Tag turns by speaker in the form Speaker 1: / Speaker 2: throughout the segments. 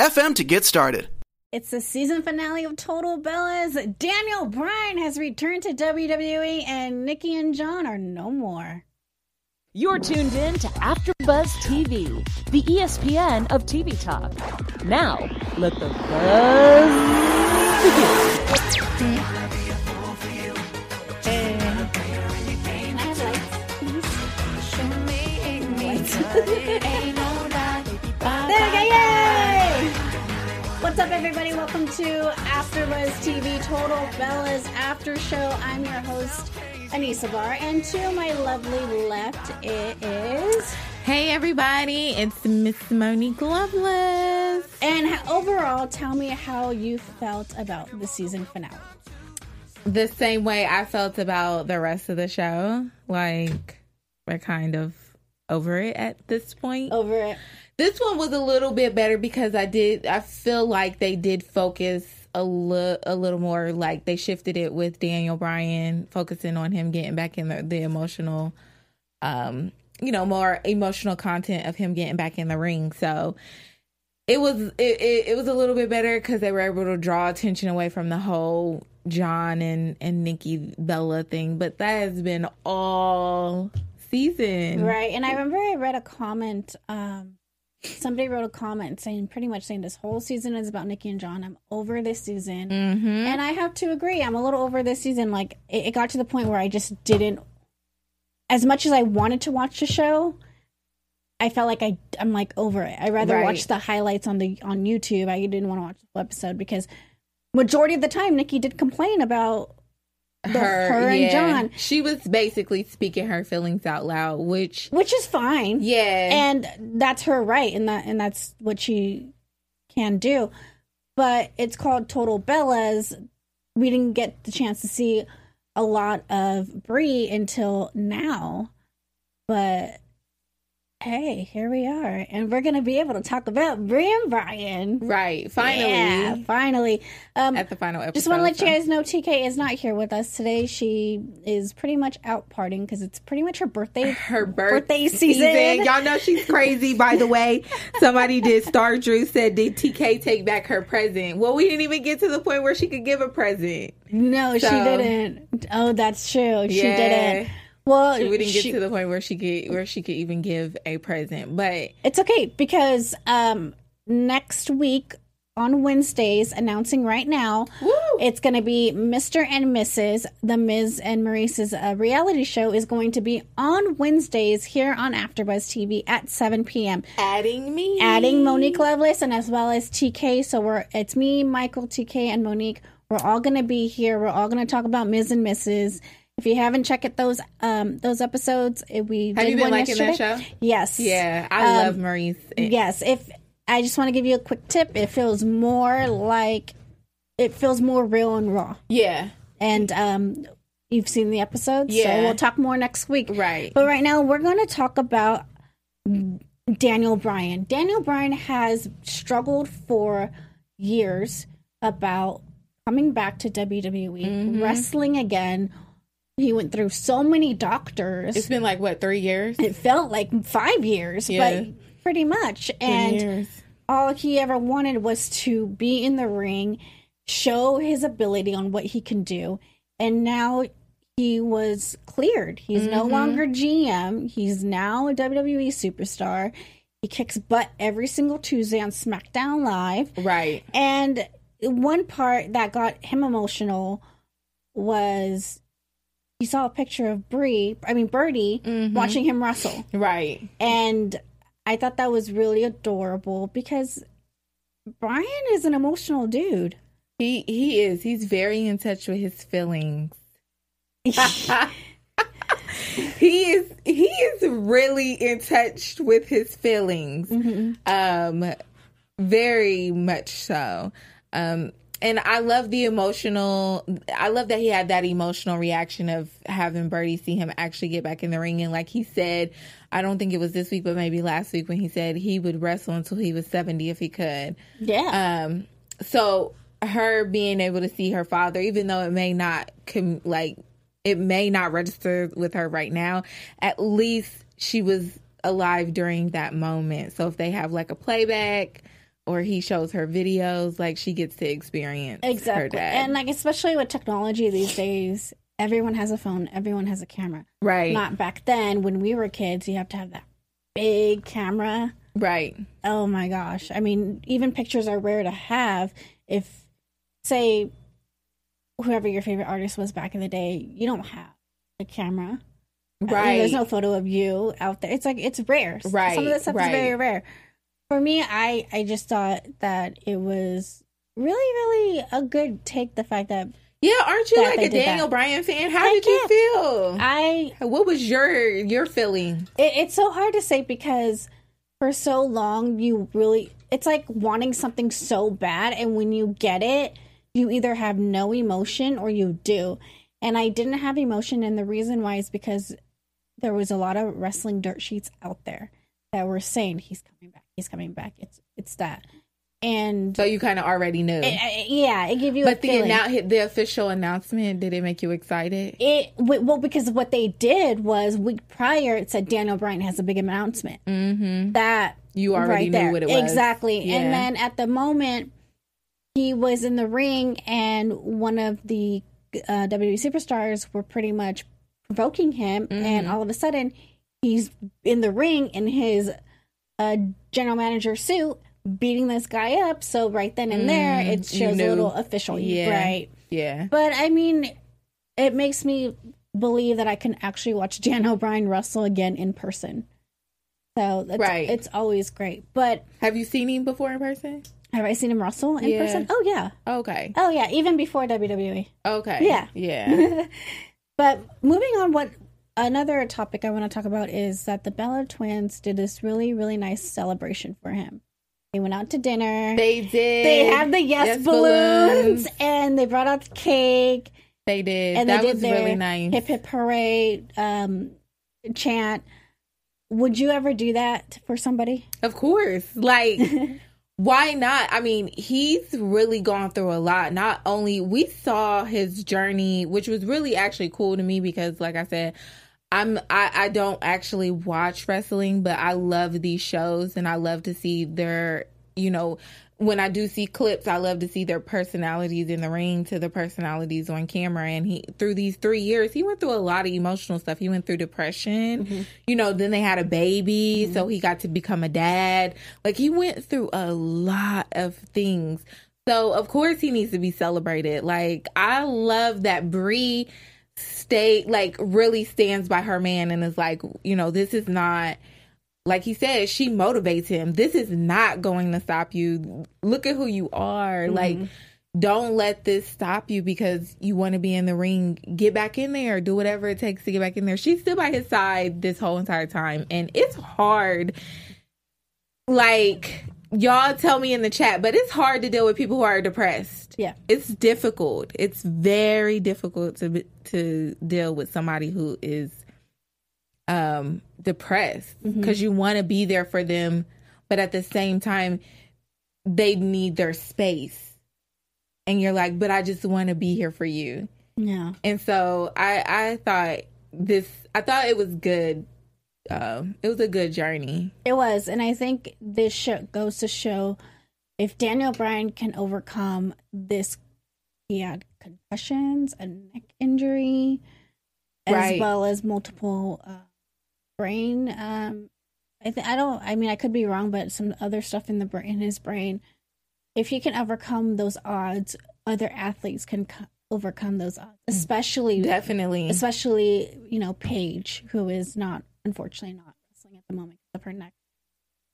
Speaker 1: anchor.fm to get started.
Speaker 2: It's the season finale of Total Bellas. Daniel Bryan has returned to WWE, and Nikki and John are no more.
Speaker 3: You're tuned in to AfterBuzz TV, the ESPN of TV talk. Now, let the buzz begin.
Speaker 2: There we go! Yay! What's up, everybody? Welcome to AfterBuzz TV Total Bellas After Show. I'm your host, Anissa Barr, and to my lovely left, it is.
Speaker 4: Hey everybody, it's Miss Monique Loveless.
Speaker 2: And overall, tell me how you felt about the season finale.
Speaker 4: The same way I felt about the rest of the show. Like, we're kind of over it at this point.
Speaker 2: Over it.
Speaker 4: This one was a little bit better because I did, I feel like they did focus a, li- a little more, like they shifted it with Daniel Bryan, focusing on him getting back in the, the emotional, um, you know, more emotional content of him getting back in the ring. So, it was it, it, it was a little bit better because they were able to draw attention away from the whole John and and Nikki Bella thing, but that has been all season.
Speaker 2: Right. And I remember I read a comment. Um, somebody wrote a comment saying pretty much saying this whole season is about Nikki and John. I'm over this season.
Speaker 4: Mm-hmm.
Speaker 2: And I have to agree. I'm a little over this season. Like, it, it got to the point where I just didn't, as much as I wanted to watch the show, I felt like I, I'm like over it. I'd rather
Speaker 4: Right.
Speaker 2: watch the highlights on the on YouTube. I didn't want to watch the full episode because majority of the time Nikki did complain about the, her, and John,
Speaker 4: She was basically speaking her feelings out loud, which
Speaker 2: which is fine.
Speaker 4: yeah,
Speaker 2: and that's her right and that and that's what she can do. But it's called total bellas. We didn't get the chance to see a lot of brie until now. But hey here we are and we're gonna be able to talk about brie and brian
Speaker 4: right. Finally,
Speaker 2: yeah, finally um
Speaker 4: at the final episode.
Speaker 2: just want to let you guys know TK is not here with us today. She is pretty much out partying because it's pretty much her birthday.
Speaker 4: her birth
Speaker 2: birthday season.
Speaker 4: Y'all know she's crazy, by the way. Somebody did Star Drew said, Did TK take back her present? Well, we didn't even get to the point where she could give a present.
Speaker 2: No, she didn't. Oh, that's true. She
Speaker 4: Yeah.
Speaker 2: didn't. Well,
Speaker 4: We didn't get
Speaker 2: she-
Speaker 4: to the point where she could where she could even give a present. But
Speaker 2: It's okay because um next week on Wednesdays, announcing right now,
Speaker 4: Woo!
Speaker 2: it's going to be Mr. and Mrs. The Miz and Maryse's uh, reality show is going to be on Wednesdays here on AfterBuzz TV at 7 p.m.
Speaker 4: adding me.
Speaker 2: adding Monique Lovelace and as well as TK. So we're it's me, Michael, TK, and Monique. We're all gonna be here. We're all gonna talk about Miz and Mrs. If you haven't checked those um those episodes, eh, we
Speaker 4: Have
Speaker 2: did
Speaker 4: you been
Speaker 2: one
Speaker 4: liking that
Speaker 2: yesterday.
Speaker 4: show?
Speaker 2: Yes.
Speaker 4: Yeah, I
Speaker 2: Um,
Speaker 4: love Maryse.
Speaker 2: Yes. If I just want to give you a quick tip, it feels more like it feels more real and raw.
Speaker 4: Yeah.
Speaker 2: And um, you've seen the episodes, so
Speaker 4: Yeah.
Speaker 2: we'll talk more next week.
Speaker 4: Right.
Speaker 2: But right now, we're going to talk about Daniel Bryan. Daniel Bryan has struggled for years about coming back to WWE,
Speaker 4: Mm-hmm.
Speaker 2: wrestling again. He went through so many doctors.
Speaker 4: It's been like what, three years?
Speaker 2: it felt like five years,
Speaker 4: Yeah.
Speaker 2: but pretty much. And all he ever wanted was to be in the ring, show his ability on what he can do. And now he was cleared. He's no
Speaker 4: Mm-hmm.
Speaker 2: longer GM. He's now a WWE superstar. He kicks butt every single Tuesday on SmackDown Live.
Speaker 4: Right.
Speaker 2: And one part that got him emotional was he saw a picture of Brie, I mean Birdie,
Speaker 4: Mm-hmm.
Speaker 2: watching him wrestle.
Speaker 4: Right.
Speaker 2: And I thought that was really adorable because Brian is an emotional dude.
Speaker 4: He he is. He's very in touch with his feelings. he is he is really in touch with his feelings.
Speaker 2: Mm-hmm.
Speaker 4: Um very much so. Um, and I love the emotional. I love that he had that emotional reaction of having Birdie see him actually get back in the ring. And like he said, I don't think it was this week, but maybe last week when he said he would wrestle until he was 70 if he could.
Speaker 2: Yeah.
Speaker 4: Um, so her being able to see her father, even though it may not com- like it may not register with her right now, at least she was alive during that moment. So if they have like a playback or he shows her videos, like she gets to experience her
Speaker 2: exactly.
Speaker 4: dad.
Speaker 2: And like especially with technology these days, everyone has a phone, everyone has a camera.
Speaker 4: right,
Speaker 2: Not back then when we were kids, you have to have that big camera.
Speaker 4: right,
Speaker 2: Oh my gosh. I mean, even pictures are rare to have if say whoever your favorite artist was back in the day, you don't have a camera.
Speaker 4: Right.
Speaker 2: There's no photo of you out there. It's like it's rare.
Speaker 4: Right,
Speaker 2: Some of this stuff
Speaker 4: right.
Speaker 2: is very rare. For me, I I just thought that it was really really a good take. The fact that
Speaker 4: yeah, aren't you like a Daniel
Speaker 2: that.
Speaker 4: Bryan fan? How
Speaker 2: Heck
Speaker 4: did you feel?
Speaker 2: I
Speaker 4: what was your your feeling?
Speaker 2: it, it's so hard to say because for so long you really it's like wanting something so bad and when you get it you either have no emotion or you do and i didn't have emotion and the reason why is because there was a lot of wrestling dirt sheets out there that were saying he's coming back he's coming back it's it's that and
Speaker 4: So you kind of already knew.
Speaker 2: it, it- yeah it gave you
Speaker 4: but
Speaker 2: a
Speaker 4: the annou- the official announcement did it make you excited?
Speaker 2: it well because what they did was week prior it said daniel bryan has a big announcement
Speaker 4: Mm-hmm.
Speaker 2: that
Speaker 4: You already
Speaker 2: right
Speaker 4: knew
Speaker 2: there.
Speaker 4: what it was.
Speaker 2: Exactly.
Speaker 4: Yeah.
Speaker 2: And then at the moment, he was in the ring, and one of the uh, WWE superstars were pretty much provoking him, and
Speaker 4: Mm-hmm.
Speaker 2: all of a sudden, he's in the ring in his uh, general manager suit, beating this guy up. So right then and there, it
Speaker 4: Mm, you
Speaker 2: shows a little official,
Speaker 4: Yeah.
Speaker 2: right?
Speaker 4: Yeah.
Speaker 2: But I mean, it makes me believe that I can actually watch Daniel Bryan wrestle again in person. So that's,
Speaker 4: Right.
Speaker 2: it's always great. But
Speaker 4: Have you seen him before in person?
Speaker 2: have I seen him wrestle in
Speaker 4: Yeah.
Speaker 2: person? Oh yeah,
Speaker 4: Okay.
Speaker 2: oh yeah, even before WWE.
Speaker 4: Okay.
Speaker 2: Yeah.
Speaker 4: Yeah.
Speaker 2: But moving on, what another topic I want to talk about is that the Bella twins did this really really nice celebration for him. They went out to dinner.
Speaker 4: they did.
Speaker 2: They had the yes,
Speaker 4: Yes
Speaker 2: balloons, and they brought out the cake.
Speaker 4: They did.
Speaker 2: and
Speaker 4: that
Speaker 2: they did
Speaker 4: was really nice.
Speaker 2: hip hip hooray um, chant. Would you ever do that for somebody?
Speaker 4: Of course. Like, why not? I mean, he's really gone through a lot. Not only we saw his journey, which was really actually cool to me because, like I said, I'm I, I don't actually watch wrestling, but I love these shows and I love to see their you know when I do see clips, I love to see their personalities in the ring to the personalities on camera. And he, through these three years, he went through a lot of emotional stuff. He went through depression, mm-hmm. you know, then they had a baby, mm-hmm. so he got to become a dad. Like he went through a lot of things. So of course he needs to be celebrated. Like I love that Brie stay like really stands by her man and is like, you know, this is not like he said, she motivates him. This is not going to stop you. Look at who you are. Mm-hmm. Like, don't let this stop you because you want to be in the ring. Get back in there. Do whatever it takes to get back in there. She's still by his side this whole entire time. And it's hard. Like, y'all tell me in the chat, but it's hard to deal with people who are depressed.
Speaker 2: Yeah.
Speaker 4: It's difficult. It's very difficult to to deal with somebody who is um depressed because you want to be there for them but at the same time they need their space and you're like but I just want to be here for you
Speaker 2: Yeah.
Speaker 4: and so I I thought this I thought it was good um it was a good journey
Speaker 2: It was, and I think this show goes to show if Daniel Bryan can overcome this. He had concussions, a neck injury, as
Speaker 4: Right.
Speaker 2: well as multiple uh, brain. Um, I th- I don't. I mean, I could be wrong, but some other stuff in the brain, in his brain. If he can overcome those odds, other athletes can co- overcome those odds, especially
Speaker 4: definitely
Speaker 2: especially you know Paige, who is not unfortunately not wrestling at the moment of her neck.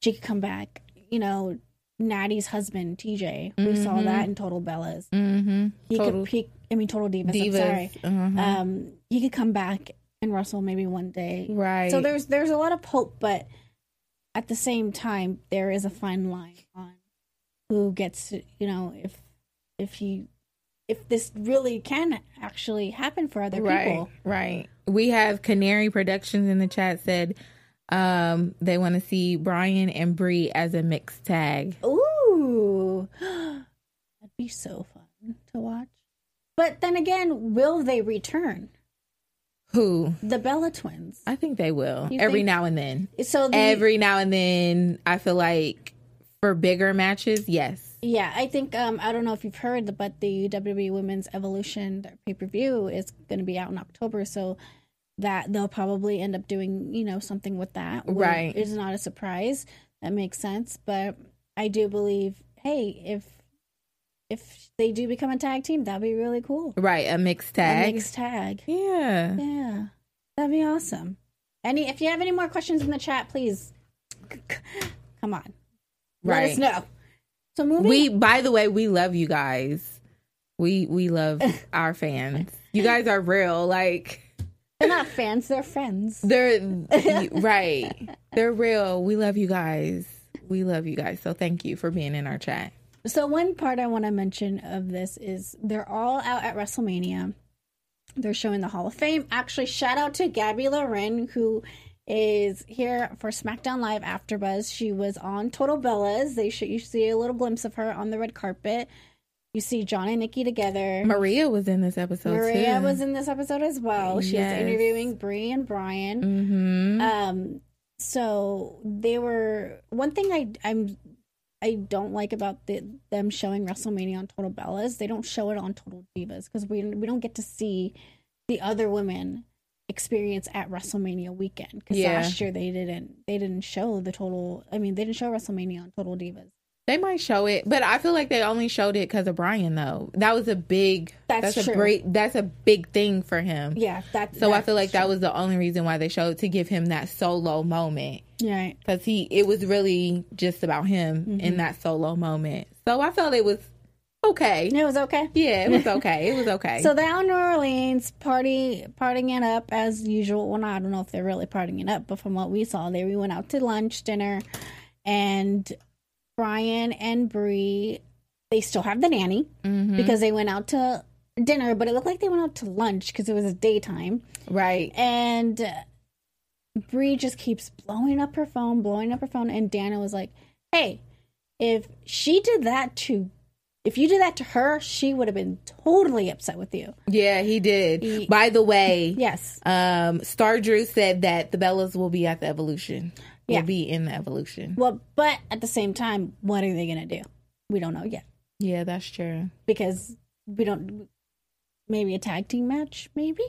Speaker 2: She could come back. You know, Natty's husband TJ. We saw
Speaker 4: Mhm.
Speaker 2: that in Total Bellas.
Speaker 4: mm-hmm
Speaker 2: He
Speaker 4: Total
Speaker 2: could. He, I mean, Total Divas. I'm
Speaker 4: divas
Speaker 2: sorry.
Speaker 4: uh-huh.
Speaker 2: Um, he could come back and wrestle maybe one day.
Speaker 4: right
Speaker 2: So there's there's a lot of hope, but at the same time, there is a fine line on who gets to, you know if if he if this really can actually happen for other
Speaker 4: right,
Speaker 2: people.
Speaker 4: right. We have Canary Productions in the chat said um, they want to see Brian and Brie as a mixed tag.
Speaker 2: Ooh, that'd be so fun to watch. But then again, will they return
Speaker 4: Who?
Speaker 2: the Bella twins?
Speaker 4: I think they will
Speaker 2: You
Speaker 4: every
Speaker 2: think-
Speaker 4: now and then.
Speaker 2: So the,
Speaker 4: Every now and then, I feel like for bigger matches, yes.
Speaker 2: Yeah, I think um I don't know if you've heard, but the WWE Women's Evolution pay per view is going to be out in October, so that they'll probably end up doing you know something with that.
Speaker 4: Right.
Speaker 2: is not a surprise. That makes sense, but I do believe, hey, if if they do become a tag team, that'd be really cool.
Speaker 4: Right, a mixed
Speaker 2: A
Speaker 4: tag.
Speaker 2: mixed tag,
Speaker 4: yeah.
Speaker 2: yeah, that'd be awesome. Any if you have any more questions in the chat, please c- c- come on, let us know. So moving
Speaker 4: We by the way, we love you guys. We we love our fans. You guys are real. Like
Speaker 2: They're not fans, they're friends.
Speaker 4: they're right. They're real. We love you guys. We love you guys. So thank you for being in our chat.
Speaker 2: So one part I want to mention of this is they're all out at WrestleMania. They're showing the Hall of Fame. Actually, shout out to Gabby Lauren who is here for SmackDown Live After Buzz. She was on Total Bellas. They should you see a little glimpse of her on the red carpet. You see John and Nikki together.
Speaker 4: Maria was in this episode
Speaker 2: Maria
Speaker 4: too.
Speaker 2: was in this episode as well. She
Speaker 4: Yes.
Speaker 2: was interviewing Brie and Brian.
Speaker 4: Mm-hmm.
Speaker 2: Um, so they were one thing I I'm I don't like about the, them showing WrestleMania on Total Bellas. They don't show it on Total Divas because we we don't get to see the other women experience at WrestleMania weekend. Because
Speaker 4: Yeah.
Speaker 2: last year they didn't they didn't show the total. I mean they didn't show WrestleMania on Total Divas.
Speaker 4: They might show it, but I feel like they only showed it because of Brian. Though that was a big.
Speaker 2: That's
Speaker 4: a
Speaker 2: true.
Speaker 4: great. That's a big thing for him.
Speaker 2: Yeah, that.
Speaker 4: So I feel like
Speaker 2: that's
Speaker 4: that was the only reason why they showed to give him that solo moment
Speaker 2: true. right.
Speaker 4: because he it was really just about him
Speaker 2: Mm-hmm.
Speaker 4: in that solo moment. So I felt it was okay.
Speaker 2: It was okay.
Speaker 4: Yeah, it was okay. It was okay.
Speaker 2: So they're out in New Orleans, party, partying it up as usual. Well, I don't know if they're really partying it up, but from what we saw, they we went out to lunch, dinner, and Brian and Brie, they still have the nanny
Speaker 4: Mhm.
Speaker 2: because they went out to dinner, but it looked like they went out to lunch because it was daytime,
Speaker 4: right.
Speaker 2: and Brie just keeps blowing up her phone, blowing up her phone, and Dana was like, "Hey, if she did that to." If you did that to her, she would have been totally upset with you.
Speaker 4: Yeah, he did.
Speaker 2: He-
Speaker 4: By the way,
Speaker 2: Yes.
Speaker 4: um, Star Drew said that the Bellas will be at the Evolution. Will
Speaker 2: Yeah.
Speaker 4: be in the Evolution.
Speaker 2: Well, but at the same time, what are they going to do? We don't know yet
Speaker 4: Yeah, that's true.
Speaker 2: because we don't. Maybe a tag team match, maybe.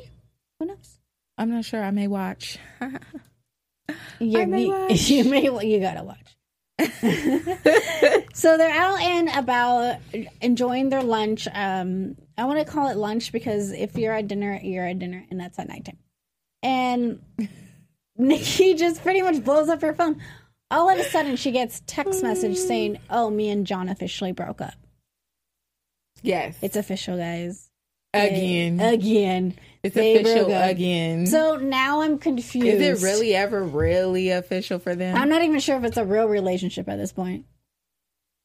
Speaker 2: Who knows?
Speaker 4: I'm not sure. I may watch.
Speaker 2: You
Speaker 4: I may
Speaker 2: you-
Speaker 4: watch.
Speaker 2: You may. You gotta watch. so they're out and about enjoying their lunch. Um, I want to call it lunch because if you're at dinner, you're at dinner, and that's at nighttime. And Nikki just pretty much blows up her phone. All of a sudden, she gets text message saying, "Oh, me and John officially broke up.
Speaker 4: yes,
Speaker 2: It's official, guys.
Speaker 4: again.
Speaker 2: again.
Speaker 4: It's
Speaker 2: they
Speaker 4: official again.
Speaker 2: So now I'm confused.
Speaker 4: Is it really ever really official for them?
Speaker 2: I'm not even sure if it's a real relationship at this point.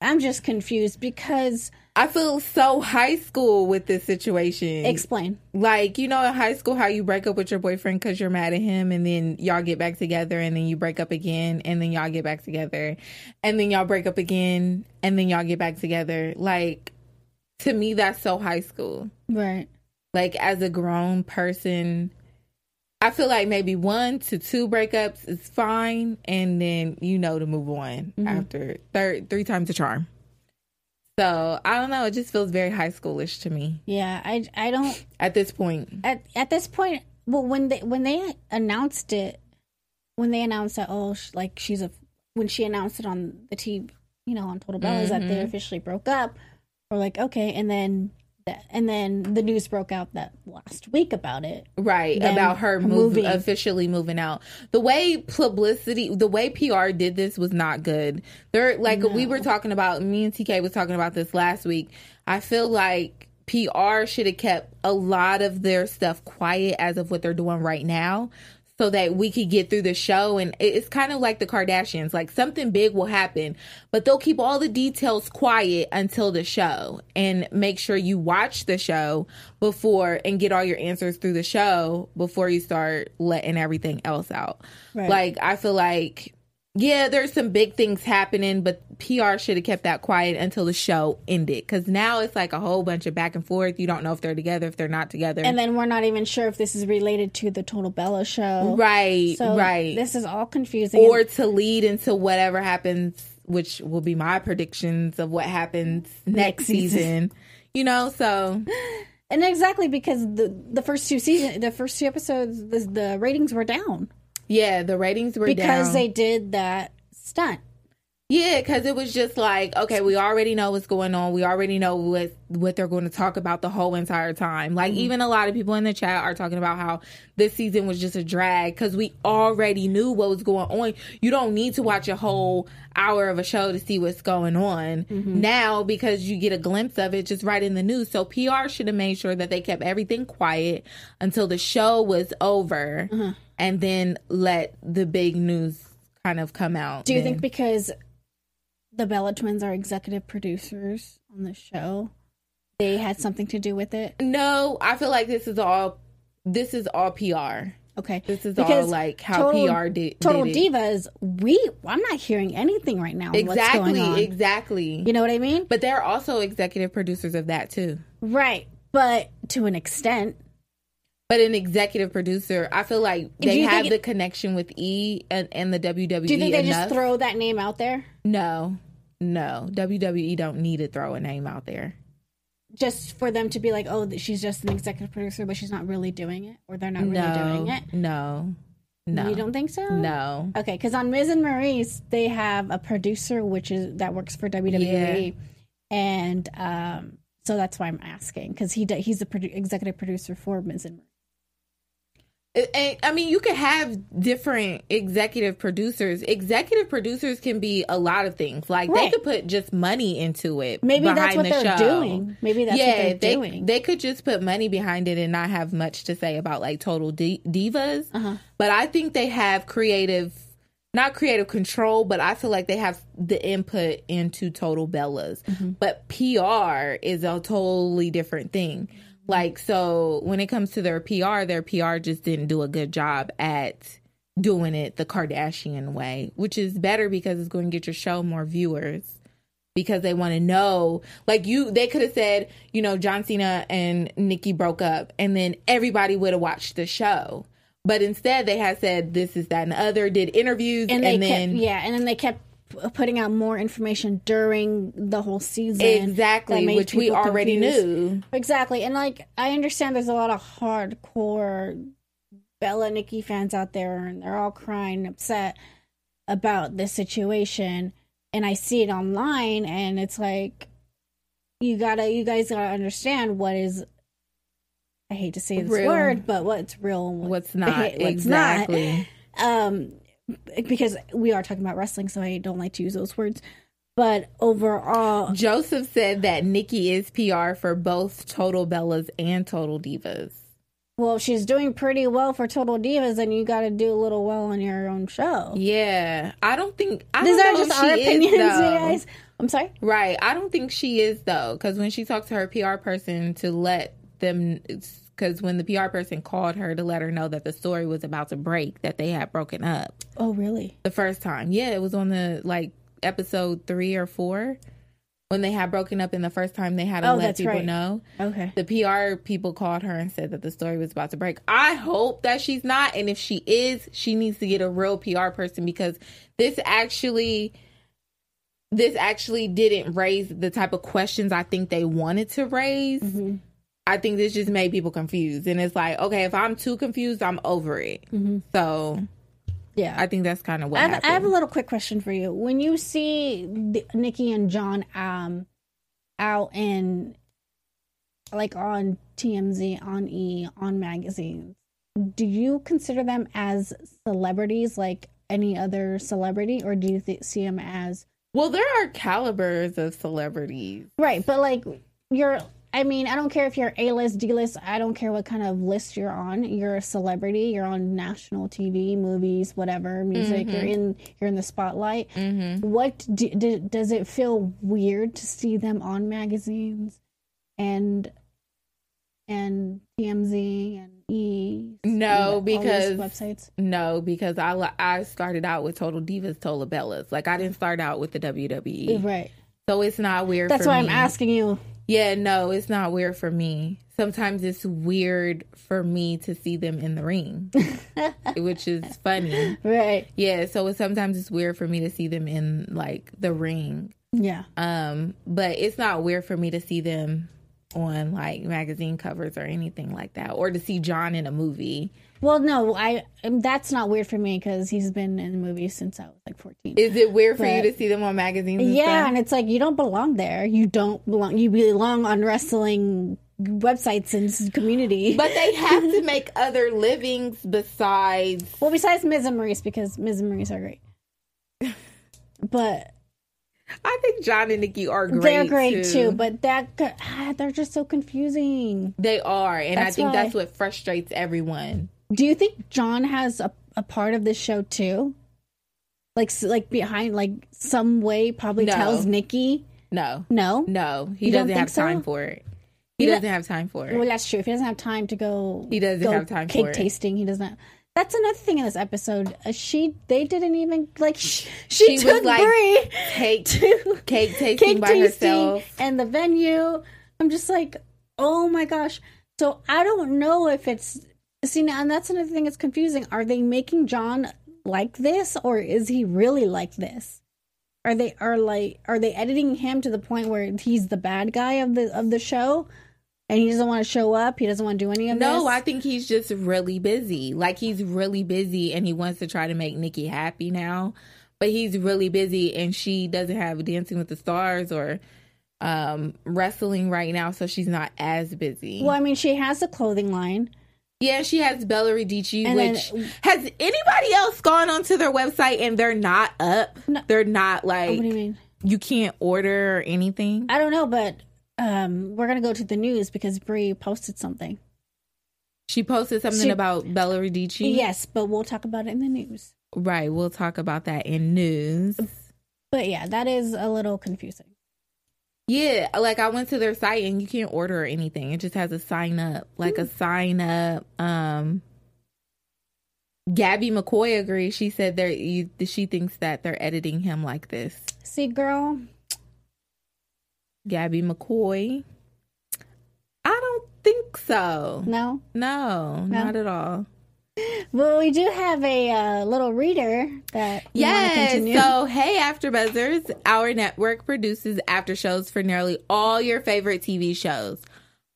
Speaker 2: I'm just confused because
Speaker 4: I feel so high school with this situation.
Speaker 2: explain.
Speaker 4: like you know in high school how you break up with your boyfriend because you're mad at him and then y'all get back together and then you break up again and then y'all get back together and then y'all break up again and then y'all get back together like to me that's so high school
Speaker 2: Right.
Speaker 4: Like as a grown person i feel like maybe one to two breakups is fine and then you know to move on mm-hmm. after third three times a charm. So i don't know. It just feels very high schoolish to me.
Speaker 2: Yeah, I I don't
Speaker 4: at this point.
Speaker 2: At at this point. Well, when they when they announced it, when they announced that oh, sh- like she's a when she announced it on the TV, you know, on Total Bellas that they mm-hmm. officially broke up, we're like okay, and then that and then the news broke out that last week about it.
Speaker 4: right
Speaker 2: them
Speaker 4: about her move,
Speaker 2: moving.
Speaker 4: officially moving out. The way publicity the way pr did this was not good. They're like we were talking about me and tk was talking about this last week. I feel like pr should have kept a lot of their stuff quiet as of what they're doing right now so that we could get through the show. And it's kind of like the Kardashians. Like something big will happen, but they'll keep all the details quiet until the show and make sure you watch the show before and get all your answers through the show before you start letting everything else out.
Speaker 2: Right.
Speaker 4: Like I feel like yeah, there's some big things happening, but PR should have kept that quiet until the show ended. Because now it's like a whole bunch of back and forth. You don't know if they're together, if they're not together.
Speaker 2: And then we're not even sure if this is related to the Total Bella show.
Speaker 4: right,
Speaker 2: So
Speaker 4: right.
Speaker 2: This is all confusing.
Speaker 4: or to lead into whatever happens, which will be my predictions of what happens next,
Speaker 2: season.
Speaker 4: You know, so
Speaker 2: and exactly because the the first two season, the first two episodes, the, the ratings were down
Speaker 4: yeah, the ratings were
Speaker 2: because
Speaker 4: down.
Speaker 2: they did that stunt.
Speaker 4: Yeah, because it was just like, okay, we already know what's going on. We already know what what they're going to talk about the whole entire time. Like mm-hmm. even a lot of people in the chat are talking about how this season was just a drag because we already knew what was going on. You don't need to watch a whole hour of a show to see what's going on mm-hmm. now because you get a glimpse of it just right in the news. So PR should have made sure that they kept everything quiet until the show was over, uh-huh. And then let the big news kind of come out.
Speaker 2: Do you
Speaker 4: then.
Speaker 2: think because the Bella twins are executive producers on the show, they had something to do with it?
Speaker 4: No, I feel like this is all this is all PR.
Speaker 2: Okay,
Speaker 4: This is
Speaker 2: Because
Speaker 4: all like how
Speaker 2: Total-
Speaker 4: PR did.
Speaker 2: Total
Speaker 4: did.
Speaker 2: Divas, we I'm not hearing anything right now.
Speaker 4: Exactly,
Speaker 2: going on.
Speaker 4: exactly.
Speaker 2: You know what I mean?
Speaker 4: But they're also executive producers of that too.
Speaker 2: Right, but to an extent.
Speaker 4: But an executive producer, I feel like they have
Speaker 2: think
Speaker 4: the
Speaker 2: it-
Speaker 4: connection with E and, and the WWE.
Speaker 2: Do you think they
Speaker 4: enough.
Speaker 2: just throw that name out there
Speaker 4: No, no. WWE don't need to throw a name out there.
Speaker 2: just for them to be like, oh, she's just an executive producer, but she's not really doing it, or they're not really
Speaker 4: no,
Speaker 2: doing it?
Speaker 4: no, no.
Speaker 2: You don't think so?
Speaker 4: No.
Speaker 2: Okay, because on Miz and Maryse, they have a producer which is that works for WWE, and um, so that's why I'm asking because he d- he's the produ- executive producer for Miz and
Speaker 4: Maryse. And, I mean, you could have different executive producers. Executive producers can be a lot of things. Like they could put just money into it.
Speaker 2: Maybe that's what
Speaker 4: the
Speaker 2: they're
Speaker 4: show.
Speaker 2: doing. Maybe that's
Speaker 4: yeah,
Speaker 2: what they're
Speaker 4: they
Speaker 2: doing.
Speaker 4: they could just put money behind it and not have much to say about like total di- divas.
Speaker 2: Uh-huh.
Speaker 4: But I think they have creative, not creative control, but I feel like they have the input into total Bellas.
Speaker 2: Mm-hmm.
Speaker 4: But PR is a totally different thing. Like so, when it comes to their PR, their PR just didn't do a good job at doing it the Kardashian way, which is better because it's going to get your show more viewers because they want to know. Like you, they could have said, you know, John Cena and Nikki broke up, and then everybody would have watched the show. But instead, they had said this is that and the other, did interviews,
Speaker 2: and
Speaker 4: and, then
Speaker 2: kept yeah, and then they kept putting out more information during the whole season.
Speaker 4: exactly, which we already
Speaker 2: confused.
Speaker 4: knew.
Speaker 2: Exactly. And like I understand there's a lot of hardcore Bella Nikki fans out there and they're all crying and upset about this situation and I see it online and it's like you gotta you guys gotta understand what is I hate to say this
Speaker 4: Real.
Speaker 2: word, but what's real and
Speaker 4: What's not
Speaker 2: what's
Speaker 4: exactly?
Speaker 2: not. Um because we are talking about wrestling, so I don't like to use those words. But overall
Speaker 4: Joseph said that Nikki is PR for both Total Bellas and Total Divas.
Speaker 2: Well, she's doing pretty well for Total Divas, and you got to do a little well on your own show.
Speaker 4: Yeah, I don't think I
Speaker 2: These
Speaker 4: don't
Speaker 2: are just our opinions, you guys. I'm sorry.
Speaker 4: Right. I don't think she is though, because when she talked to her PR person to let them, because when the PR person called her to let her know that the story was about to break, that they had broken up
Speaker 2: Oh, really?
Speaker 4: the first time. Yeah, it was on the like episode three or four when they had broken up, and the first time they had to
Speaker 2: Oh,
Speaker 4: let people
Speaker 2: right.
Speaker 4: know.
Speaker 2: Okay.
Speaker 4: The PR people called her and said that the story was about to break. I hope that she's not, and if she is, she needs to get a real PR person because this actually this actually didn't raise the type of questions I think they wanted to raise.
Speaker 2: Mm-hmm.
Speaker 4: I think this just made people confused, and it's like, okay, if I'm too confused, I'm over it. So
Speaker 2: Yeah.
Speaker 4: I think that's kind of what
Speaker 2: I have. I have a little quick question for you. When you see the, Nikki and John um out in like on TMZ, on E, on magazines, do you consider them as celebrities like any other celebrity, or do you th- see them as
Speaker 4: well, there are calibers of celebrities.
Speaker 2: right? But like you're I mean, I don't care if you're A list, D list. I don't care what kind of list you're on. You're a celebrity. You're on national TV, movies, whatever, music. You're mm-hmm. in. You're in the spotlight. Mm-hmm. What do, do, does it feel weird to see them on magazines, and and TMZ and E?
Speaker 4: No,
Speaker 2: these
Speaker 4: because-
Speaker 2: websites.
Speaker 4: No, because I I started out with Total Divas, Total Bellas. Like I didn't start out with the WWE,
Speaker 2: Right.
Speaker 4: so it's not weird.
Speaker 2: That's why
Speaker 4: me.
Speaker 2: I'm asking you.
Speaker 4: Yeah, no, it's not weird for me. Sometimes it's weird for me to see them in the ring, which is funny.
Speaker 2: Right.
Speaker 4: Yeah, so sometimes it's weird for me to see them in like the ring.
Speaker 2: Yeah.
Speaker 4: Um, but it's not weird for me to see them on like magazine covers or anything like that, or to see John in a movie.
Speaker 2: Well, no, I um, that's not weird for me because he's been in movies since I was like 14.
Speaker 4: Is it weird for you to see them on magazines? And
Speaker 2: yeah,
Speaker 4: stuff?
Speaker 2: and it's like you don't belong there. You don't belong. You belong on wrestling websites and community.
Speaker 4: but they have to make other livings besides.
Speaker 2: well, besides Miz and Maryse, because Miz and Maryse are great. But
Speaker 4: I think John and Nikki are great.
Speaker 2: they're great too. But that ah, they're just so confusing.
Speaker 4: they are, and I think
Speaker 2: why-
Speaker 4: that's what frustrates everyone.
Speaker 2: Do you think John has a, a part of this show too? Like like behind like some way probably
Speaker 4: No.
Speaker 2: tells Nikki
Speaker 4: No,
Speaker 2: no.
Speaker 4: no, he
Speaker 2: You
Speaker 4: doesn't have time
Speaker 2: so?
Speaker 4: for it. He doesn't have time for it.
Speaker 2: Well, that's true. If he doesn't have time to go,
Speaker 4: He doesn't
Speaker 2: go
Speaker 4: have time
Speaker 2: cake
Speaker 4: for it.
Speaker 2: tasting. He doesn't. Have, that's another thing in this episode. Uh, she they didn't even like sh- she,
Speaker 4: She was
Speaker 2: took
Speaker 4: like,
Speaker 2: Brie
Speaker 4: Cake,
Speaker 2: to
Speaker 4: cake tasting
Speaker 2: cake
Speaker 4: by
Speaker 2: tasting
Speaker 4: herself.
Speaker 2: and the venue. I'm just like, oh my gosh. So I don't know if it's see now, and that's another thing that's confusing. Are they making John like this, or is he really like this? Are they are like are they editing him to the point where he's the bad guy of the of the show, and he doesn't want to show up? He doesn't want to do any of
Speaker 4: No,
Speaker 2: this.
Speaker 4: No, I think he's just really busy. Like he's really busy and he wants to try to make Nikki happy now. But he's really busy and she doesn't have Dancing with the Stars or um wrestling right now, so she's not as busy.
Speaker 2: Well, I mean, she has a clothing line.
Speaker 4: Yeah, she has Bella Radici,
Speaker 2: And then-
Speaker 4: which has anybody else gone onto their website and they're not up?
Speaker 2: No.
Speaker 4: They're not like
Speaker 2: what do you mean?
Speaker 4: you can't order or anything.
Speaker 2: I don't know, but um, we're gonna go to the news because Brie posted something.
Speaker 4: She posted something
Speaker 2: She-
Speaker 4: about Bella Radici.
Speaker 2: Yes, but we'll talk about it in the news.
Speaker 4: Right, we'll talk about that in news.
Speaker 2: But yeah, that is a little confusing.
Speaker 4: Yeah, like I went to their site and you can't order anything. It just has a sign up, like a sign up. Um, Gabby McCoy agrees. She said they're you, she thinks that they're editing him like this.
Speaker 2: See, girl,
Speaker 4: Gabby McCoy. I don't think so.
Speaker 2: no.
Speaker 4: No, not at all.
Speaker 2: Well, we do have a uh, little reader that
Speaker 4: Yes. So, hey, AfterBuzzers, our network produces after shows for nearly all your favorite TV shows.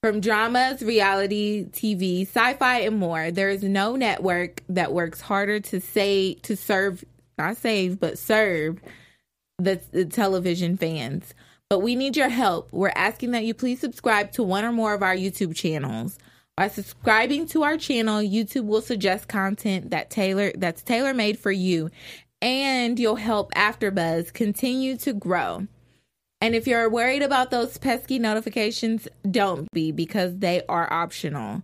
Speaker 4: From dramas, reality TV, sci-fi, and more, there is no network that works harder to say to serve, not save, but serve the, the television fans. But we need your help. We're asking that you please subscribe to one or more of our YouTube channels. By subscribing to our channel, YouTube will suggest content that tailor that's tailor made for you, and you'll help AfterBuzz continue to grow. And if you're worried about those pesky notifications, don't be because they are optional.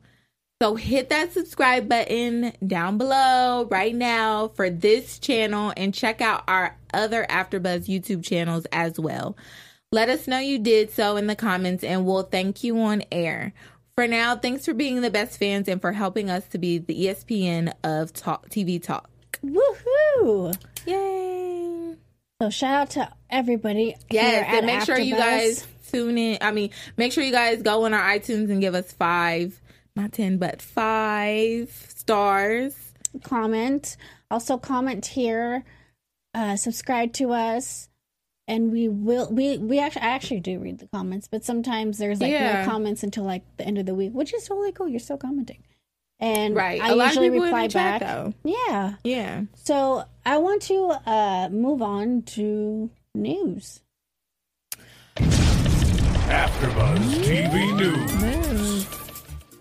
Speaker 4: So hit that subscribe button down below right now for this channel and check out our other AfterBuzz YouTube channels as well. Let us know you did so in the comments and we'll thank you on air. For now, thanks for being the best fans and for helping us to be the ESPN of talk, TV talk.
Speaker 2: Woohoo!
Speaker 4: Yay!
Speaker 2: So shout out to everybody.
Speaker 4: Yes, and make sure you guys tune in. I mean, make sure you guys go on our iTunes and give us five, not 10, but five stars.
Speaker 2: comment. Also comment here. Uh, subscribe to us. And we will we we actually I actually do read the comments, but sometimes there's like
Speaker 4: Yeah.
Speaker 2: no comments until like the end of the week, which is totally cool. You're still commenting. And
Speaker 4: Right.
Speaker 2: I
Speaker 4: A lot of
Speaker 2: usually
Speaker 4: people in
Speaker 2: reply
Speaker 4: the chat,
Speaker 2: back.
Speaker 4: though.
Speaker 2: Yeah.
Speaker 4: Yeah.
Speaker 2: So I want to uh move on to news.
Speaker 5: AfterBuzz TV News.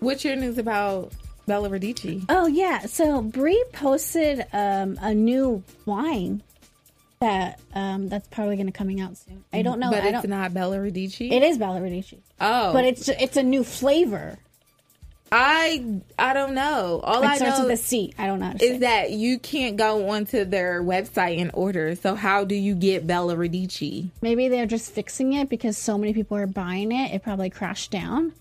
Speaker 4: What's your news about Bella Radici?
Speaker 2: Oh yeah, so Brie posted um, a new wine that um that's probably going to coming out soon. I don't know.
Speaker 4: but
Speaker 2: I
Speaker 4: it's
Speaker 2: don't.
Speaker 4: not Bella Radici.
Speaker 2: it is Bella Radici,
Speaker 4: oh,
Speaker 2: but it's it's a new flavor.
Speaker 4: I I don't know. All
Speaker 2: It
Speaker 4: I
Speaker 2: starts
Speaker 4: know
Speaker 2: with a C. I don't know. How to say.
Speaker 4: is that you can't go onto their website and order. So how do you get Bella Radici?
Speaker 2: Maybe they're just fixing it because so many people are buying it. It probably crashed down.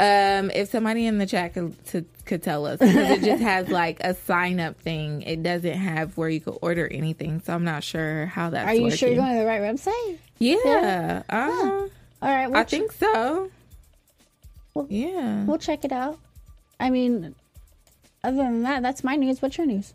Speaker 4: Um, if somebody in the chat could to, could tell us, because it just has like a sign up thing. It doesn't have where you could order anything, so I'm not sure how that's.
Speaker 2: Are you
Speaker 4: working.
Speaker 2: sure you're going to the right website?
Speaker 4: Yeah, uh,
Speaker 2: All right, we'll
Speaker 4: I
Speaker 2: ch-
Speaker 4: think so.
Speaker 2: Well-
Speaker 4: yeah.
Speaker 2: we'll check it out. I mean, other than that, that's my news. What's your news?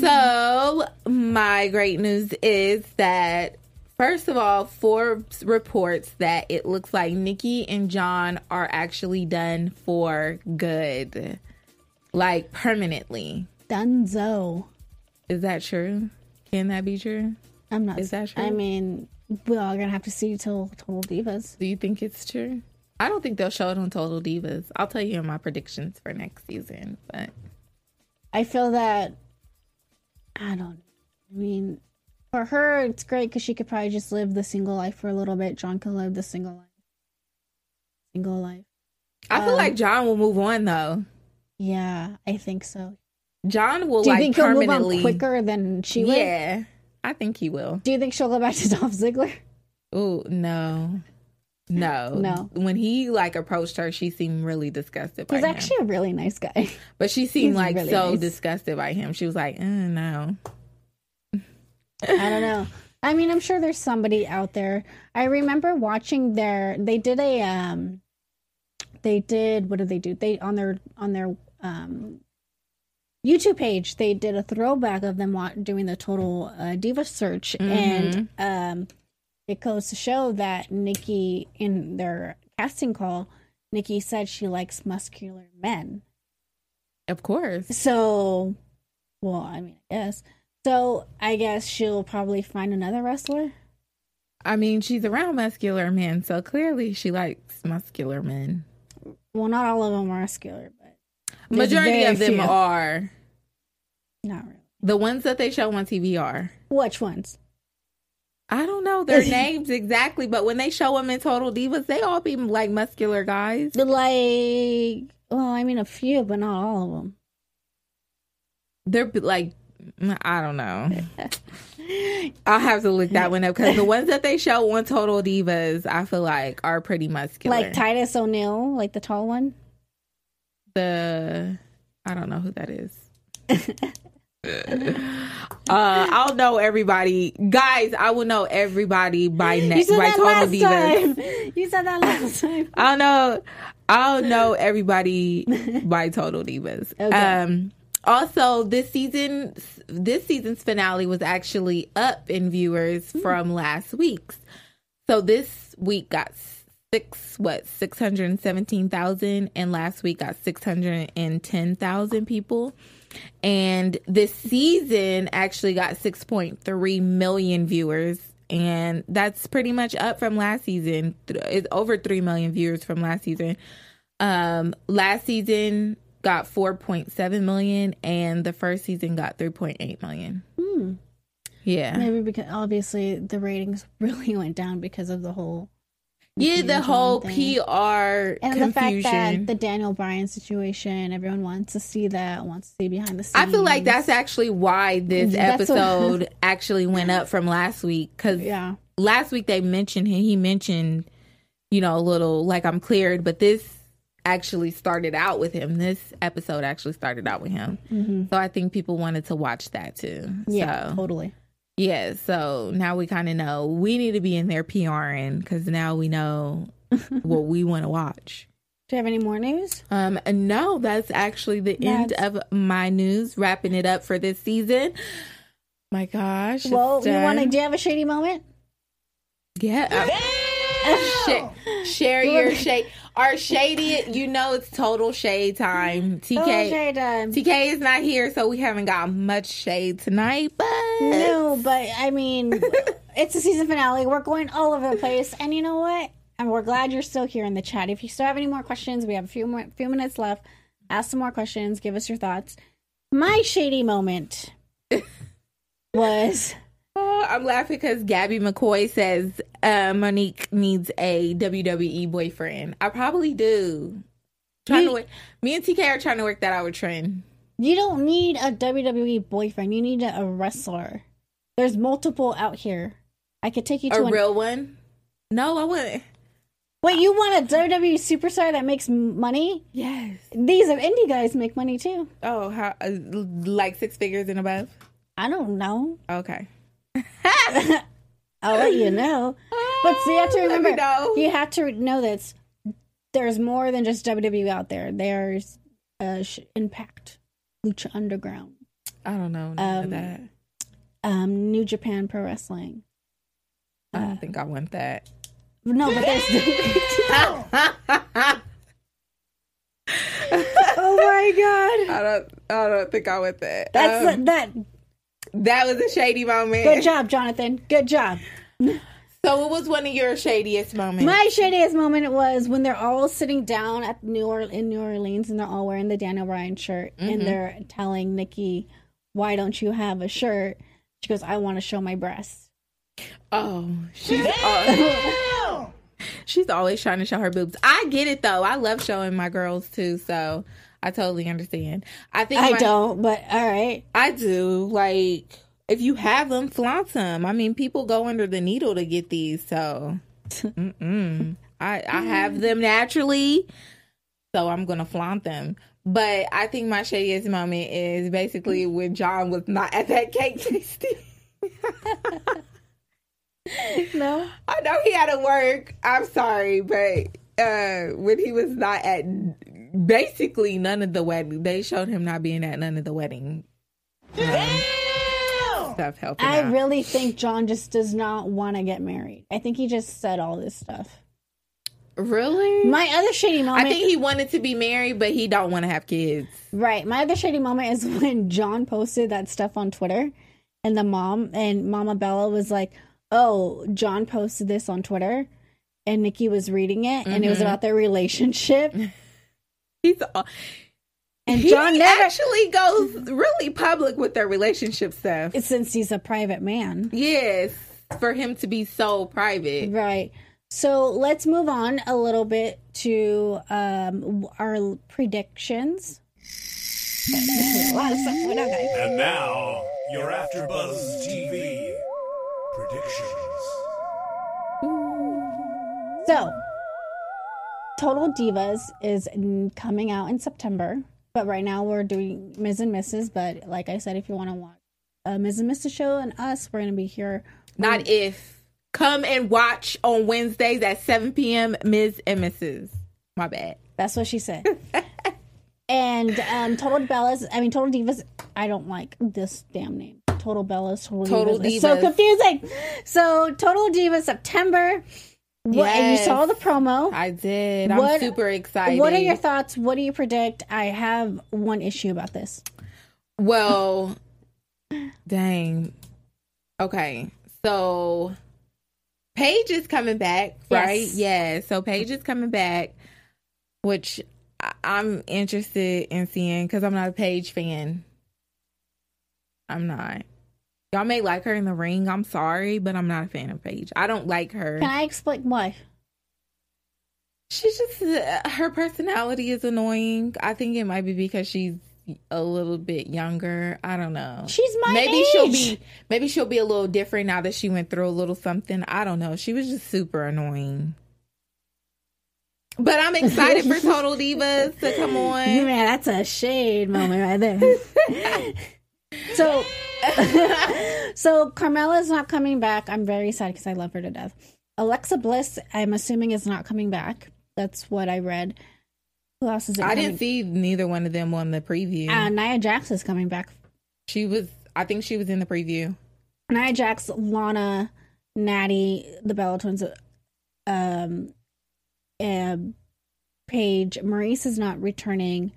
Speaker 4: So, my great news is that, first of all, Forbes reports that it looks like Nikki and John are actually done for good, like permanently.
Speaker 2: Dunzo.
Speaker 4: Is that true? Can that be true?
Speaker 2: I'm not.
Speaker 4: Is that true?
Speaker 2: I mean, we're all gonna have to see till Total Divas.
Speaker 4: Do you think it's true? I don't think they'll show it on Total Divas. I'll tell you in my predictions for next season, but
Speaker 2: I feel that. I don't. I mean, for her, it's great because she could probably just live the single life for a little bit. John can live the single life. Single life.
Speaker 4: I feel
Speaker 2: Um,
Speaker 4: like John will move on though.
Speaker 2: Yeah, I think so.
Speaker 4: John will
Speaker 2: Do you
Speaker 4: like
Speaker 2: think he'll move on quicker than she would?
Speaker 4: Yeah, I think he will.
Speaker 2: Do you think she'll go back to Dolph Ziggler?
Speaker 4: Oh no, no,
Speaker 2: No.
Speaker 4: When he like approached her, she seemed really disgusted by
Speaker 2: He's
Speaker 4: him.
Speaker 2: actually a really nice guy.
Speaker 4: but she seemed
Speaker 2: he's
Speaker 4: like
Speaker 2: really
Speaker 4: so
Speaker 2: nice.
Speaker 4: disgusted by him. She was like, uh, "No."
Speaker 2: I don't know. I mean, I'm sure there's somebody out there. I remember watching their. They did a. Um, they did. What did they do? They on their on their um, YouTube page. They did a throwback of them doing the total uh, diva search, and um, it goes to show that Nikki in their casting call, Nikki said she likes muscular men.
Speaker 4: Of course,
Speaker 2: So, well, I mean, I guess. So I guess she'll probably find another wrestler.
Speaker 4: I mean she's around muscular men, so clearly she likes muscular men.
Speaker 2: Well, not all of them are muscular, but
Speaker 4: Majority of them
Speaker 2: few.
Speaker 4: are
Speaker 2: not really.
Speaker 4: the ones that they show on TV are.
Speaker 2: Which ones?
Speaker 4: I don't know their names exactly, but when they show them in Total Divas, they all be like muscular guys.
Speaker 2: But Like, well, I mean, a few, but not all of them.
Speaker 4: They're like, I don't know. I'll have to look that one up because the ones that they show on Total Divas, I feel like are pretty muscular.
Speaker 2: Like Titus O'Neil, like the tall one.
Speaker 4: the, I don't know who that is. uh, I'll know everybody, guys. I will know everybody by
Speaker 2: You
Speaker 4: next
Speaker 2: said
Speaker 4: by
Speaker 2: that
Speaker 4: Total
Speaker 2: last
Speaker 4: Divas.
Speaker 2: time. You said that last time.
Speaker 4: I'll know I'll know everybody by Total Divas.
Speaker 2: Okay.
Speaker 4: Um also this season this season's finale was actually up in viewers
Speaker 2: Hmm.
Speaker 4: from last week's. So this week got six what 617,000 and last week got 610,000 people. And this season actually got 6.3 million viewers and that's pretty much up from last season. It's over 3 million viewers from last season. Um last season got 4.7 million and the first season got 3.8 million. Hmm. Yeah.
Speaker 2: Maybe because obviously the ratings really went down because of the whole
Speaker 4: Yeah, the whole
Speaker 2: thing.
Speaker 4: PR
Speaker 2: and the fact that the Daniel Bryan situation, everyone wants to see that, wants to see behind the scenes.
Speaker 4: I feel like that's actually why this
Speaker 2: That's what-
Speaker 4: episode actually went up from last week because
Speaker 2: yeah.
Speaker 4: last week they mentioned him. He mentioned, you know, a little like I'm cleared, but this actually started out with him. This episode actually started out with him. So I think people wanted to watch that too.
Speaker 2: Mm-hmm. Yeah,
Speaker 4: So,
Speaker 2: totally.
Speaker 4: yeah. So now we kind of know we need to be in there PRing because now we know what we want to watch.
Speaker 2: Do you have any more news?
Speaker 4: Um, no, that's actually the end of my news. Wrapping it up for this season. My gosh.
Speaker 2: Well, you want to? Do you have a shady moment?
Speaker 4: Yeah. uh, sh- share your shade. Our shady, you know, it's total shade time. TK,
Speaker 2: Oh, shade time.
Speaker 4: TK is not here, so we haven't got much shade tonight. But
Speaker 2: No, but I mean, it's a season finale. We're going all over the place, and you know what? And we're glad you're still here in the chat. If you still have any more questions, we have a few more few minutes left. Ask some more questions. Give us your thoughts. My shady moment was
Speaker 4: I'm laughing because Gabby McCoy says uh, Monique needs a WWE boyfriend. I probably do. Trying
Speaker 2: You-
Speaker 4: to work, me and TK are trying to work that out with Trent.
Speaker 2: You don't need a WWE boyfriend. You need a, a wrestler. There's multiple out here. I could take you to
Speaker 4: A
Speaker 2: an-
Speaker 4: real one? No, I wouldn't.
Speaker 2: Wait, you want a WWE superstar that makes money?
Speaker 4: Yes.
Speaker 2: These are indie guys make money too.
Speaker 4: Oh, how uh, like six figures and above?
Speaker 2: I don't know.
Speaker 4: Okay.
Speaker 2: I'll let you know. But so you have to remember,
Speaker 4: know.
Speaker 2: you have to know that there's more than just WWE out there. There's uh, sh- Impact, Lucha Underground,
Speaker 4: I don't know
Speaker 2: Um,
Speaker 4: that.
Speaker 2: um, New Japan Pro Wrestling.
Speaker 4: I don't think I want that.
Speaker 2: No, but there's. oh my god,
Speaker 4: I don't. I don't think I want that.
Speaker 2: that's
Speaker 4: Um,
Speaker 2: that.
Speaker 4: That was a shady moment.
Speaker 2: Good job, Jonathan. Good job.
Speaker 4: So, what was one of your shadiest moments?
Speaker 2: My shadiest moment was when they're all sitting down at New or- in New Orleans and they're all wearing the Daniel Bryan shirt and mm-hmm. they're telling Nikki, "Why don't you have a shirt?" She goes, "I want to show my breasts."
Speaker 4: oh, she's al- she's always trying to show her boobs. I get it though. I love showing my girls too, so I totally understand. I think
Speaker 2: I
Speaker 4: my-
Speaker 2: don't, but all right.
Speaker 4: I do. Like, if you have them, flaunt them. I mean, people go under the needle to get these, so mm-mm. I I have them naturally, so I'm gonna flaunt them. But I think my shadiest moment is basically when John was not at that cake tasting.
Speaker 2: No,
Speaker 4: I know he had to work. I'm sorry, but uh when he was not at basically none of the wedding, they showed him not being at none of the wedding. um, stuff helping
Speaker 2: I
Speaker 4: out.
Speaker 2: really think John just does not want to get married. I think he just said all this stuff.
Speaker 4: really.
Speaker 2: My other shady moment,
Speaker 4: I think he wanted to be married, but he don't want to have kids.
Speaker 2: right? My other shady moment is when John posted that stuff on Twitter, and the mom and Mama Bella was like, "Oh, John posted this on Twitter," and Nikki was reading it, and it was about their relationship.
Speaker 4: He's all,
Speaker 2: And
Speaker 4: he
Speaker 2: John never,
Speaker 4: actually goes really public with their relationship stuff.
Speaker 2: since he's a private man,
Speaker 4: yes, for him to be so private.
Speaker 2: right? So let's move on a little bit to um, our predictions. and now you're after on, guys.
Speaker 5: And now, your AfterBuzz TV predictions.
Speaker 2: So, Total Divas is coming out in September, but right now we're doing Miz and Mrs. But like I said, if you want to watch a Miz and Mrs. show and us, we're gonna be here.
Speaker 4: Not if. Come and watch on Wednesdays at 7 p.m. Miz and Mrs. My bad.
Speaker 2: That's what she said. and um, Total Bellas, I mean Total Divas. I don't like this damn name. Total Bellas, Total,
Speaker 4: Total
Speaker 2: Divas. It's so confusing. So Total Divas September. What, and you saw the promo.
Speaker 4: I did. I'm
Speaker 2: What-
Speaker 4: super excited.
Speaker 2: What are your thoughts? What do you predict? I have one issue about this.
Speaker 4: Well, dang. Okay. So Paige is coming back,
Speaker 2: Yes.
Speaker 4: right? Yeah. So Paige is coming back, which I'm interested in seeing because I'm not a Paige fan. I'm not. Y'all may like her in the ring. I'm sorry, but I'm not a fan of Paige. I don't like her.
Speaker 2: Can I explain why?
Speaker 4: She's just uh, her personality is annoying. I think it might be because she's a little bit younger. I don't know.
Speaker 2: She's my
Speaker 4: maybe
Speaker 2: age.
Speaker 4: she'll be maybe she'll be a little different now that she went through a little something. I don't know. She was just super annoying. But I'm excited for Total Divas to come on.
Speaker 2: Man, that's a shade moment right there. so, so Carmella's not coming back. I'm very sad because I love her to death. Alexa Bliss, I'm assuming, is not coming back. That's what I read. Who else is it?
Speaker 4: I
Speaker 2: coming?
Speaker 4: didn't see neither one of them on the preview.
Speaker 2: Uh, Nia Jax is coming back.
Speaker 4: she was I think she was in the preview.
Speaker 2: Nia Jax, Lana, Natty, the Bella Twins, um, um, Paige, Maryse is not returning,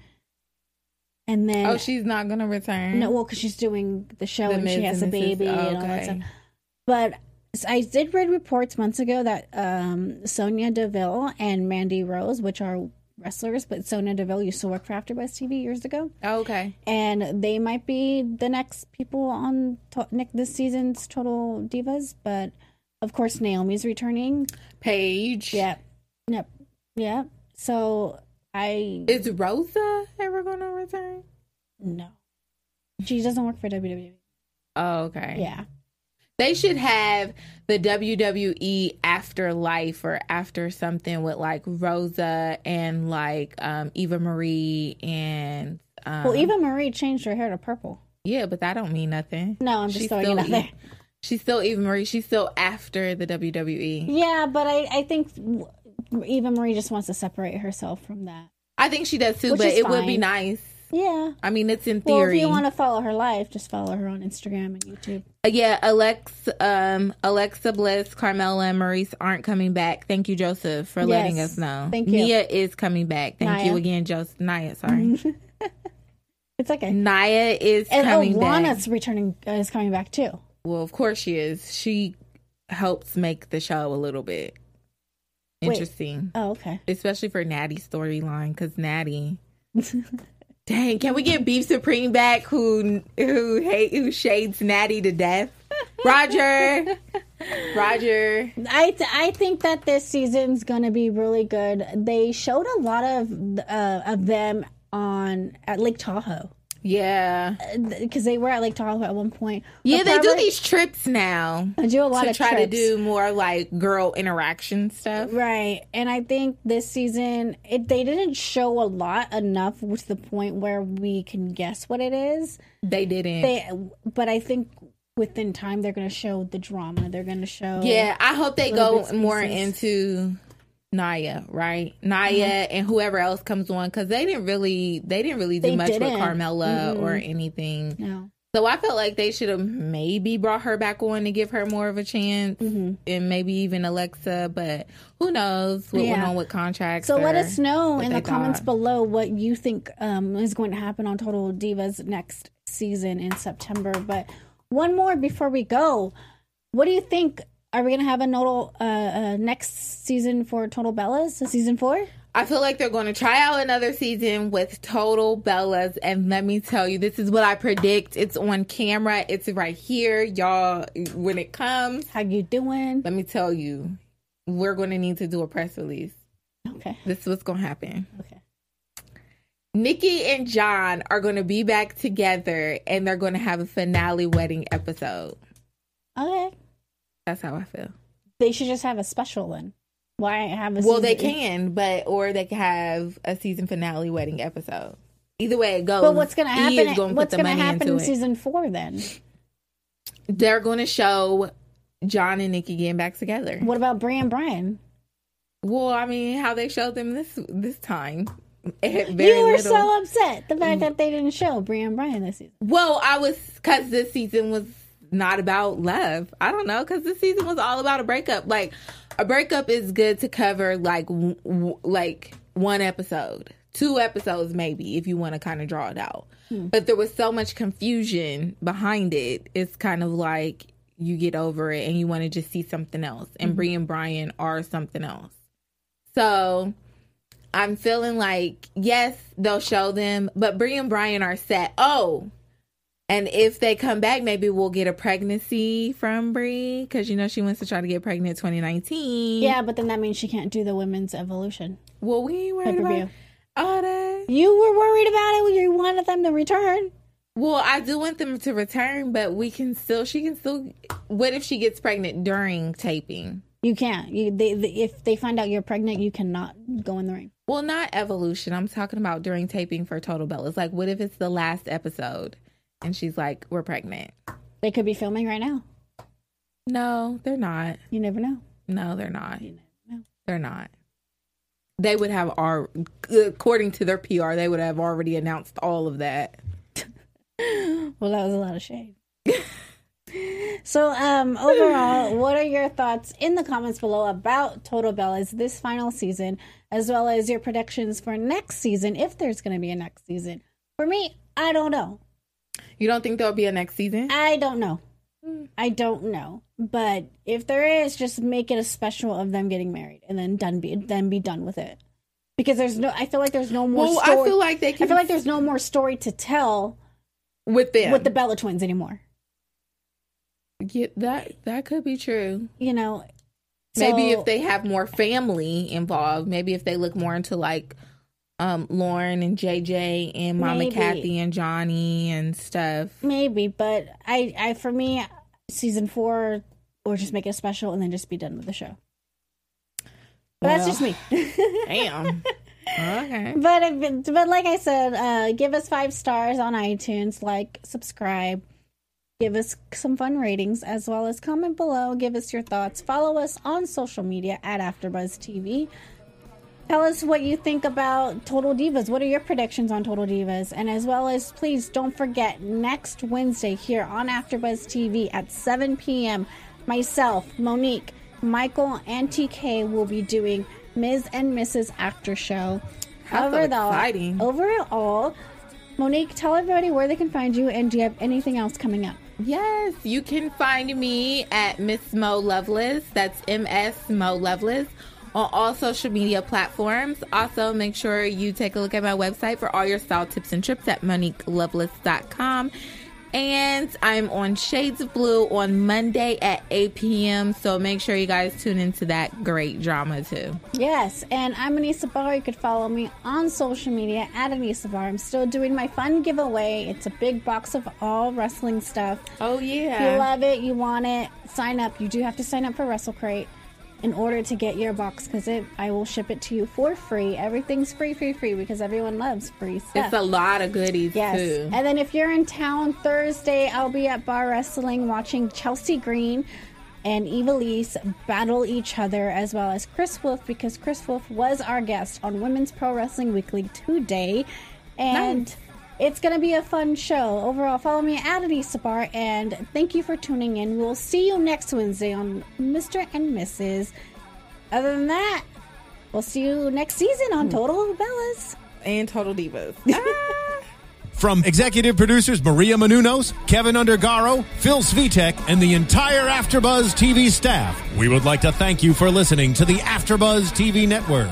Speaker 2: and then
Speaker 4: Oh, she's not gonna return.
Speaker 2: no, well, because she's doing the show
Speaker 4: The
Speaker 2: and she has a
Speaker 4: and Mrs.
Speaker 2: baby
Speaker 4: Oh,
Speaker 2: and all that stuff. But I did read reports months ago that um, Sonya Deville and Mandy Rose, which are wrestlers, but Sonya Deville used to work for AfterBuzz TV years ago,
Speaker 4: Oh, okay.
Speaker 2: and they might be the next people on to- Nick this season's Total Divas. But of course, Naomi's returning.
Speaker 4: Paige.
Speaker 2: Yep, yep, yep. So I
Speaker 4: Is Rosa ever going to return?
Speaker 2: no, she doesn't work for WWE.
Speaker 4: Oh, okay.
Speaker 2: Yeah,
Speaker 4: They should have the WWE afterlife or after something with like Rosa and like um Eva Marie and um
Speaker 2: well, Eva Marie changed her hair to purple.
Speaker 4: Yeah, but that don't mean nothing.
Speaker 2: No, I'm just
Speaker 4: She's
Speaker 2: throwing it out there.
Speaker 4: She's still Eva Marie. She's still after the. WWE.
Speaker 2: Yeah, but I, I think Eva Marie just wants to separate herself from that.
Speaker 4: I think she does too,
Speaker 2: Which
Speaker 4: but it would be nice.
Speaker 2: Yeah.
Speaker 4: I mean, it's in
Speaker 2: Well, if you want to follow her life, just follow her on Instagram and YouTube.
Speaker 4: Uh, yeah, Alex, um, Alexa Bliss, Carmella, and Maryse aren't coming back. Thank you, Joseph, for letting us know.
Speaker 2: Thank you.
Speaker 4: Nia is coming back. Thank you again, Joseph. Nia, sorry.
Speaker 2: It's okay.
Speaker 4: Nia is
Speaker 2: And oh,
Speaker 4: coming back.
Speaker 2: Lana's returning uh, is coming back too.
Speaker 4: Well, of course she is. She helps make the show a little bit interesting,
Speaker 2: Oh, okay.
Speaker 4: especially for Natty's storyline. Because Natty, dang, can we get Beef Supreme back? Who who hate who shades Natty to death? Roger, Roger.
Speaker 2: I th- I think that this season's gonna be really good. They showed a lot of uh, of them on at Lake Tahoe
Speaker 4: Yeah, uh,
Speaker 2: because they were at Lake Tahoe at one point.
Speaker 4: yeah.
Speaker 2: But
Speaker 4: They do these trips now
Speaker 2: They do a lot
Speaker 4: to
Speaker 2: of
Speaker 4: try
Speaker 2: trips.
Speaker 4: to do more like girl interaction stuff.
Speaker 2: Right. And I think this season it they didn't show a lot enough to the point where we can guess what it is.
Speaker 4: They didn't.
Speaker 2: They but I think within time they're going to show the drama. They're going to show
Speaker 4: Yeah, I hope they go more into Nia, right? Nia
Speaker 2: Uh-huh.
Speaker 4: and whoever else comes on because they didn't really they didn't really do
Speaker 2: They
Speaker 4: much with
Speaker 2: didn't.
Speaker 4: Carmella or anything.
Speaker 2: No.
Speaker 4: So I felt like they should have maybe brought her back on to give her more of a chance,
Speaker 2: Mm-hmm.
Speaker 4: and maybe even Alexa. But who knows what went on with contracts?
Speaker 2: So let us know in the comments
Speaker 4: thought.
Speaker 2: below what you think um, is going to happen on Total Divas next season in September. But one more before we go. What do you think? Are we going to have a nodal uh, uh, next season for Total Bellas? A season four?
Speaker 4: I feel like they're going to try out another season with total Bellas. And let me tell you, this is what I predict. It's on camera. It's right here. Y'all, when it comes,
Speaker 2: How you doing?
Speaker 4: let me tell you, we're going to need to do a press release.
Speaker 2: Okay.
Speaker 4: This is what's going to happen.
Speaker 2: Okay.
Speaker 4: Nikki and John are going to be back together and they're going to have a finale wedding episode.
Speaker 2: Okay.
Speaker 4: That's how I feel.
Speaker 2: They should just have a special then. Why have a
Speaker 4: Well, they can, but or they can have a season finale wedding episode. Either way it goes.
Speaker 2: But what's going to happen?
Speaker 4: is gonna
Speaker 2: what's
Speaker 4: the
Speaker 2: going to
Speaker 4: money
Speaker 2: happen in
Speaker 4: it.
Speaker 2: season four then?
Speaker 4: They're going to show John and Nikki getting back together.
Speaker 2: What about Brie and Brian?
Speaker 4: Well, I mean, how they showed them this this time. Very
Speaker 2: you were
Speaker 4: little-
Speaker 2: so upset the fact that they didn't show Brie and Brian this season.
Speaker 4: Well, I was because this season was not about love. I don't know because this season was all about a breakup. Like a breakup is good to cover like w- w- like one episode, two episodes maybe if you want to kind of draw it out. Hmm. But there was so much confusion behind it. It's kind of like you get over it and you want to just see something else. And mm-hmm. Brie and Brian are something else. So I'm feeling like yes, they'll show them, but Brie and Brian are set. Oh, and if they come back, maybe we'll get a pregnancy from Brie because you know she wants to try to get pregnant 2019.
Speaker 2: Yeah, but then that means she can't do the women's evolution.
Speaker 4: Well, we ain't worried
Speaker 2: Pay-per-view.
Speaker 4: about all that.
Speaker 2: You were worried about it. You wanted them to return.
Speaker 4: Well, I do want them to return, but we can still. She can still. What if she gets pregnant during taping?
Speaker 2: You can't. You, they, they, if they find out you're pregnant, you cannot go in the ring.
Speaker 4: Well, not evolution. I'm talking about during taping for Total Bellas. Like, what if it's the last episode and she's like, "We're pregnant"?
Speaker 2: They could be filming right now.
Speaker 4: No, they're not.
Speaker 2: You never know.
Speaker 4: No, they're not.
Speaker 2: You never know.
Speaker 4: They're not. They would have our according to their PR, they would have already announced all of that.
Speaker 2: Well, that was a lot of shade. so, um, overall, what are your thoughts in the comments below about Total Bellas this final season, as well as your predictions for next season, if there's going to be a next season? For me, I don't know.
Speaker 4: You don't think there'll be a next season?
Speaker 2: I don't know. Hmm. I don't know. But if there is, just make it a special of them getting married and then done be then be done with it. because there's no. I feel like there's no more.
Speaker 4: Well,
Speaker 2: story.
Speaker 4: I feel like they Can, I
Speaker 2: feel like there's no more story to tell
Speaker 4: with them.
Speaker 2: with the Bella twins anymore.
Speaker 4: Yeah, that that could be true.
Speaker 2: You know,
Speaker 4: maybe
Speaker 2: So-
Speaker 4: if they have more family involved, maybe if they look more into like um Lauren and JJ and Mama
Speaker 2: Maybe.
Speaker 4: Kathy and Johnny and stuff.
Speaker 2: maybe, but I, I for me, season four, or just make it special and then just be done with the show. But that's just me.
Speaker 4: Damn. okay.
Speaker 2: but if- but like I said, uh, give us five stars on iTunes, like, subscribe, give us some fun ratings, as well as comment below. Give us your thoughts. Follow us on social media at AfterBuzz TV. Tell us what you think about Total Divas. What are your predictions on Total Divas? And as well as, please don't forget next Wednesday here on AfterBuzz TV at 7 p.m. Myself, Monique, Michael, and TK will be doing Miz and Mrs. After Show.
Speaker 4: So
Speaker 2: Overall-
Speaker 4: exciting.
Speaker 2: Overall, Monique, tell everybody where they can find you, and do you have anything else coming up?
Speaker 4: Yes, you can find me at Miss Mo Loveless. That's M S Mo Loveless on all social media platforms. Also, make sure you take a look at my website for all your style tips and trips at MoniqueLoveless.com. And I'm on Shades of Blue on Monday at 8 p.m. So make sure you guys tune into that great drama too.
Speaker 2: Yes, and I'm Anissa Bar. You could follow me on social media at Anissa Bar. I'm still doing my fun giveaway. It's a big box of all wrestling stuff.
Speaker 4: Oh yeah.
Speaker 2: If you love it, you want it, sign up. You do have to sign up for WrestleCrate in order to get your box because it I will ship it to you for free. Everything's free, free, free because everyone loves free stuff.
Speaker 4: It's a lot of goodies
Speaker 2: Yes.
Speaker 4: too.
Speaker 2: And then if you're in town Thursday, I'll be at Bar Wrestling watching Chelsea Green and Evilise battle each other, as well as Kris Wolf, because Kris Wolf was our guest on Women's Pro Wrestling Weekly today. And
Speaker 4: Nice.
Speaker 2: It's going to be a fun show. Overall, follow me at Anissa Bar, and thank you for tuning in. We'll see you next Wednesday on Mr. and Mrs. Other than that, we'll see you next season on hmm. Total Bellas.
Speaker 4: And Total Divas. Ah.
Speaker 6: From executive producers Maria Menounos, Keven Undergaro, Phil Svitek, and the entire Afterbuzz TV staff, we would like to thank you for listening to the Afterbuzz TV network.